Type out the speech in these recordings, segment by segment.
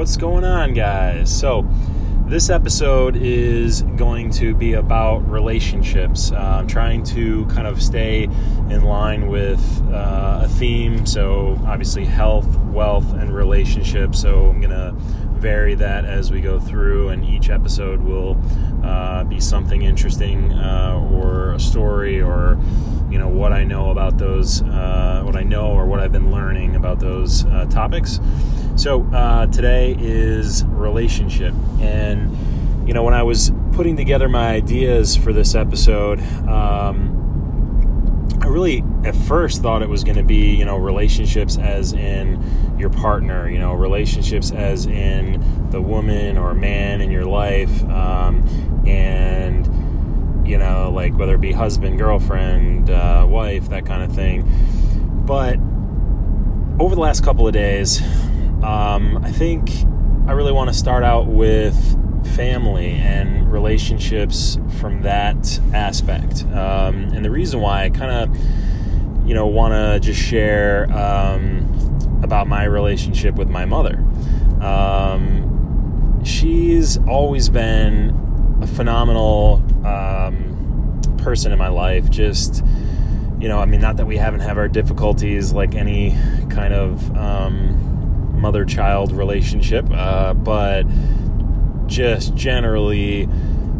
what's going on, guys? So, this episode is going to be about relationships. Uh, I'm trying to kind of stay in line with uh, a theme. So, obviously, health, wealth, and relationships. So, I'm going to vary that as we go through, and each episode will uh, be something interesting uh, or a story or you know what I know about those, uh, what I know or what I've been learning about those uh, topics. So uh, today is relationship, and you know when I was putting together my ideas for this episode. Um, I really at first thought it was going to be, you know, relationships as in your partner, you know, relationships as in the woman or man in your life, um, and you know, like whether it be husband, girlfriend, uh, wife, that kind of thing. But over the last couple of days, um, I think I really want to start out with family and relationships from that aspect. Um, and the reason why I kind of, you know, want to just share um, about my relationship with my mother. Um, she's always been a phenomenal um, person in my life. Just, you know, I mean, not that we haven't had our difficulties like any kind of um, mother child relationship, uh, but just generally,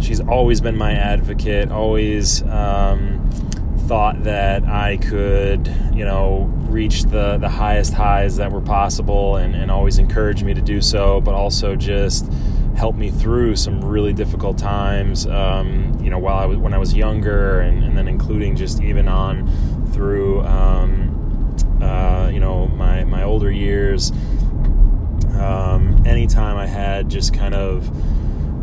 she's always been my advocate, always um, thought that I could, you know, reach the, the highest highs that were possible and, and always encouraged me to do so, but also just helped me through some really difficult times, um, you know, while I was, when I was younger and, and, then including just even on through, um, uh, you know, my, my older years um, anytime I had just kind of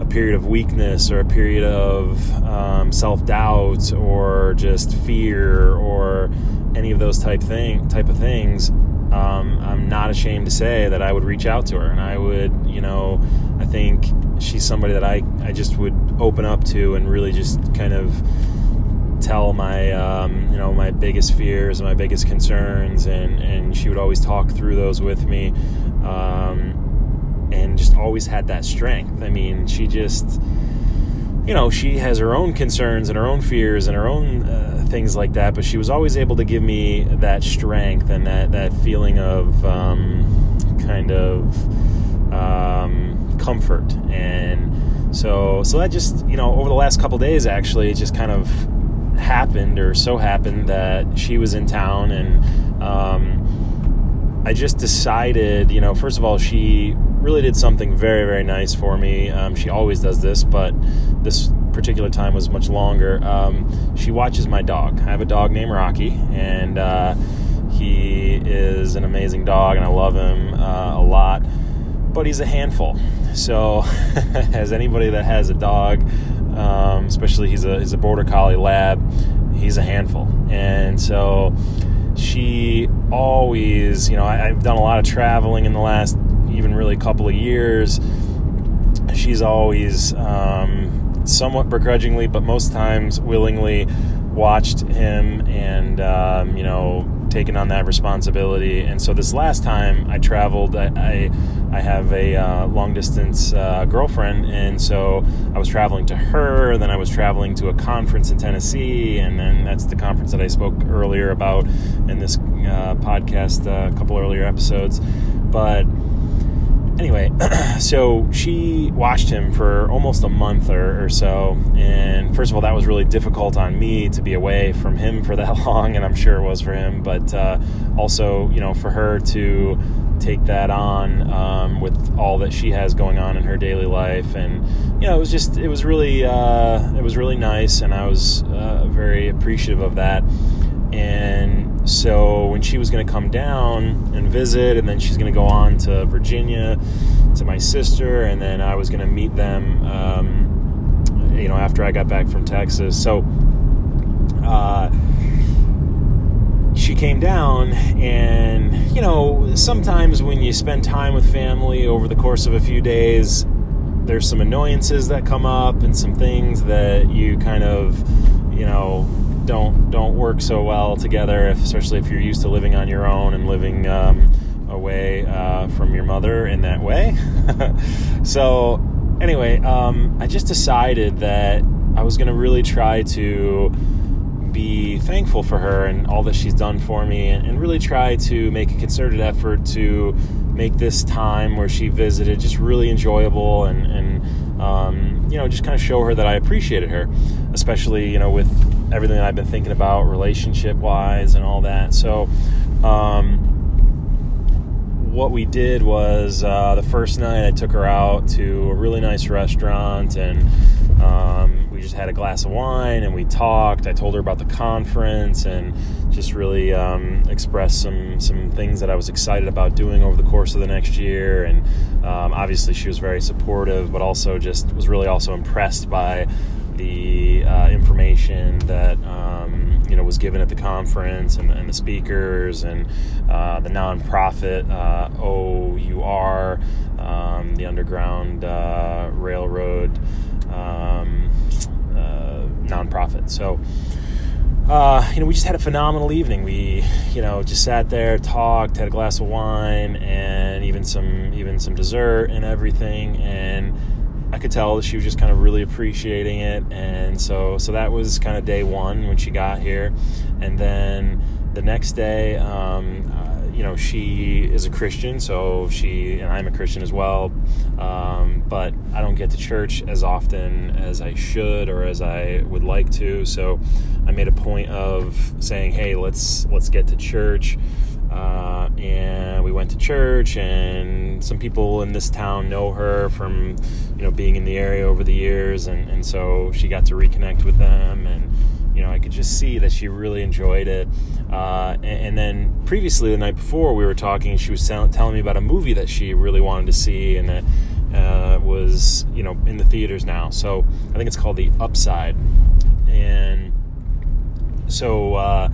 a period of weakness or a period of um, self doubt or just fear or any of those type thing type of things, um, I'm not ashamed to say that I would reach out to her. And I would, you know, I think she's somebody that I, I just would open up to and really just kind of tell my um, you know my biggest fears and my biggest concerns and and she would always talk through those with me um, and just always had that strength. I mean she just you know she has her own concerns and her own fears and her own uh, things like that but she was always able to give me that strength and that that feeling of um, kind of um, comfort. And so so that just you know over the last couple days actually it just kind of happened or so happened that she was in town and um, I just decided, you know, first of all, she really did something very, very nice for me. Um, she always does this, but this particular time was much longer. Um, she watches my dog. I have a dog named Rocky, and uh, he is an amazing dog, and I love him uh, a lot. But he's a handful. So, as anybody that has a dog, um, especially he's a he's a border collie lab. He's a handful, and so she always, you know, I, have done a lot of traveling in the last even really couple of years. She's always um, somewhat begrudgingly, but most times willingly watched him and um, you know taken on that responsibility. And so this last time I traveled, I I, I have a uh, long distance uh, girlfriend, and so I was traveling to her. Then I was traveling to a conference in Tennessee, and then that's the conference that I spoke earlier about in this uh, podcast uh, a couple earlier episodes. But anyway, so she watched him for almost a month or, or, so. And first of all, that was really difficult on me to be away from him for that long, and I'm sure it was for him. But uh, also, you know, for her to take that on um, with all that she has going on in her daily life, and you know, it was just, it was really, uh, it was really nice, and I was uh, very appreciative of that. And so when she was going to come down and visit, and then she's going to go on to Virginia to my sister, and then I was going to meet them, um, you know, after I got back from Texas. So uh, she came down, and you know, sometimes when you spend time with family over the course of a few days, there's some annoyances that come up and some things that you kind of, you know, don't don't work so well together, if, especially if you're used to living on your own and living, um, away uh, from your mother in that way. so, anyway, um, I just decided that I was going to really try to be thankful for her and all that she's done for me, and, and really try to make a concerted effort to make this time where she visited just really enjoyable and, and um, you know, just kind of show her that I appreciated her, especially, you know, with everything that I've been thinking about relationship wise and all that. So, um, what we did was uh, the first night I took her out to a really nice restaurant and um, we just had a glass of wine and we talked. I told her about the conference and just really um, expressed some some things that I was excited about doing over the course of the next year. And um, obviously, she was very supportive, but also just was really also impressed by the uh, information that um, you know was given at the conference and, and the speakers and uh, the nonprofit uh, OUR, um, the Underground uh, Railroad um, uh, nonprofit. So. Uh, you know, we just had a phenomenal evening. We, you know, just sat there, talked, had a glass of wine, and even some, even some dessert and everything. And I could tell she was just kind of really appreciating it, and so so that was kind of day one when she got here, and then the next day, um, uh, you know, she is a Christian, so she and I'm a Christian as well, um, but I don't get to church as often as I should or as I would like to, so I made a point of saying, hey, let's let's get to church. Uh, and we went to church and some people in this town know her from you know being in the area over the years and, and so she got to reconnect with them and you know i could just see that she really enjoyed it. Uh, and, and, then previously the night before we were talking she was telling me about a movie that she really wanted to see and that uh, was you know in the theaters now. So i think it's called the upside. And so uh,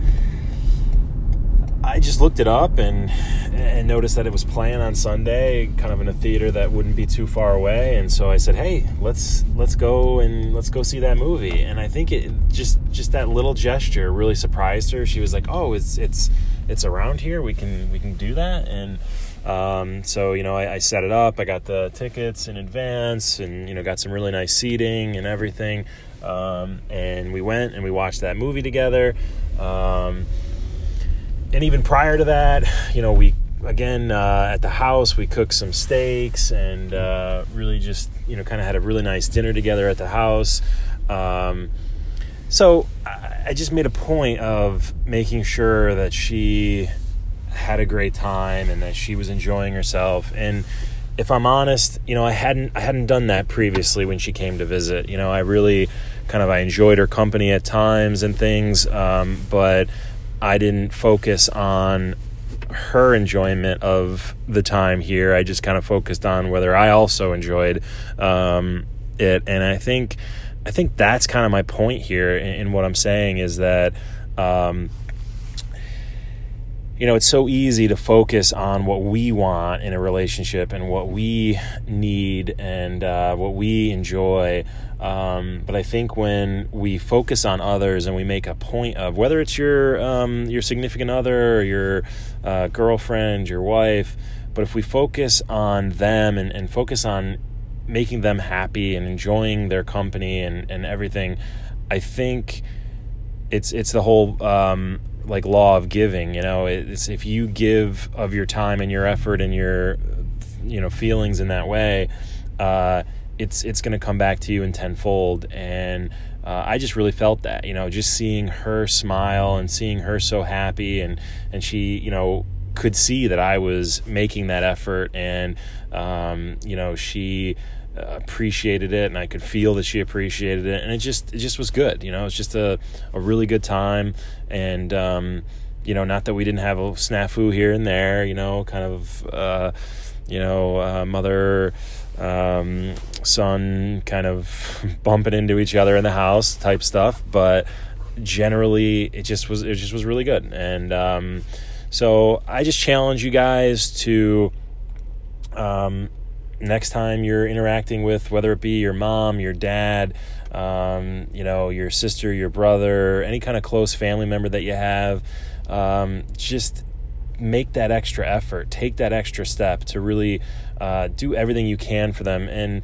I just looked it up and and noticed that it was playing on Sunday, kind of in a theater that wouldn't be too far away. And so I said, "Hey, let's let's go and let's go see that movie." And I think it just just that little gesture really surprised her. She was like, "Oh, it's it's it's around here. We can we can do that." And um, so you know, I, I, set it up. I got the tickets in advance, and you know, got some really nice seating and everything. Um, and we went and we watched that movie together. Um, and even prior to that, you know, we again uh, at the house we cooked some steaks and uh, really just you know kind of had a really nice dinner together at the house. Um, so I just made a point of making sure that she had a great time and that she was enjoying herself and if I'm honest, you know, I hadn't I hadn't done that previously when she came to visit. You know, I really kind of I enjoyed her company at times and things, um, but I didn't focus on her enjoyment of the time here. I just kind of focused on whether I also enjoyed um, it, and I think I think that's kind of my point here in, in what I'm saying is that. Um, you know, it's so easy to focus on what we want in a relationship and what we need and uh, what we enjoy. Um, but I think when we focus on others and we make a point of whether it's your um, your significant other or your uh, girlfriend, your wife, but if we focus on them and, and focus on making them happy and enjoying their company and, and everything, I think it's it's the whole um, like law of giving. You know, it's if you give of your time and your effort and your you know feelings in that way, uh, it's it's going to come back to you in tenfold. And uh, I just really felt that. You know, just seeing her smile and seeing her so happy, and and she you know could see that I was making that effort, and um, you know she appreciated it and I could feel that she appreciated it and it just it just was good you know it's just a, a really good time and um, you know not that we didn't have a snafu here and there you know kind of uh, you know uh, mother um, son kind of bumping into each other in the house type stuff. But generally it just was it just was really good. And um, so I just challenge you guys to um, next time you're interacting with whether it be your mom, your dad, um, you know, your sister, your brother, any kind of close family member that you have, um, just make that extra effort, take that extra step to really uh, do everything you can for them. And,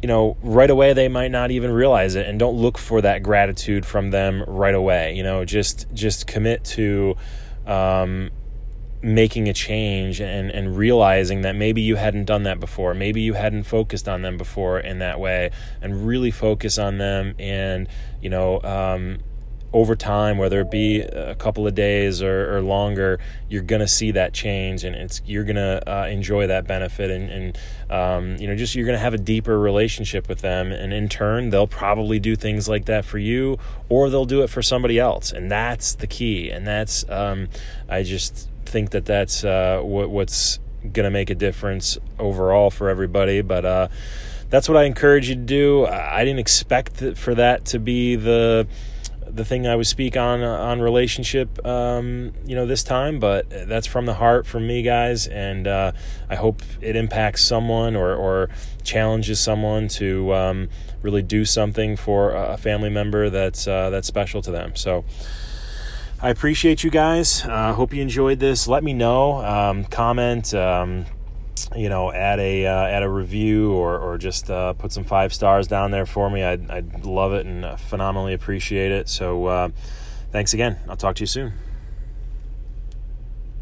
you know, right away they might not even realize it and don't look for that gratitude from them right away. You know, just, just commit to, um, making a change and, and realizing that maybe you hadn't done that before. Maybe you hadn't focused on them before in that way and really focus on them and, you know, um, over time, whether it be a couple of days or, or longer, you're going to see that change, and it's you're going to uh, enjoy that benefit, and, and um, you know, just you're going to have a deeper relationship with them, and in turn, they'll probably do things like that for you, or they'll do it for somebody else, and that's the key, and that's um, I just think that that's uh, what, what's going to make a difference overall for everybody, but. Uh, that's what I encourage you to do. I didn't expect for that to be the the thing I would speak on uh, on relationship, um, you know, this time. But that's from the heart from me, guys, and uh, I hope it impacts someone or, or challenges someone to um, really do something for a family member that's uh, that's special to them. So. I appreciate you guys. Uh, hope you enjoyed this. Let me know. Um, comment. You know, add a uh, add a review or or just uh, put some five stars down there for me. I'd I'd love it and uh, phenomenally appreciate it. So, uh, thanks again. I'll talk to you soon.